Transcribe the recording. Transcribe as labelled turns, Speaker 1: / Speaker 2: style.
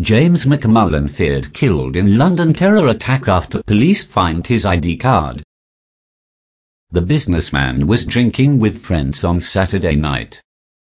Speaker 1: James McMullan feared killed in London terror attack after police find his ID card. The businessman was drinking with friends on Saturday night.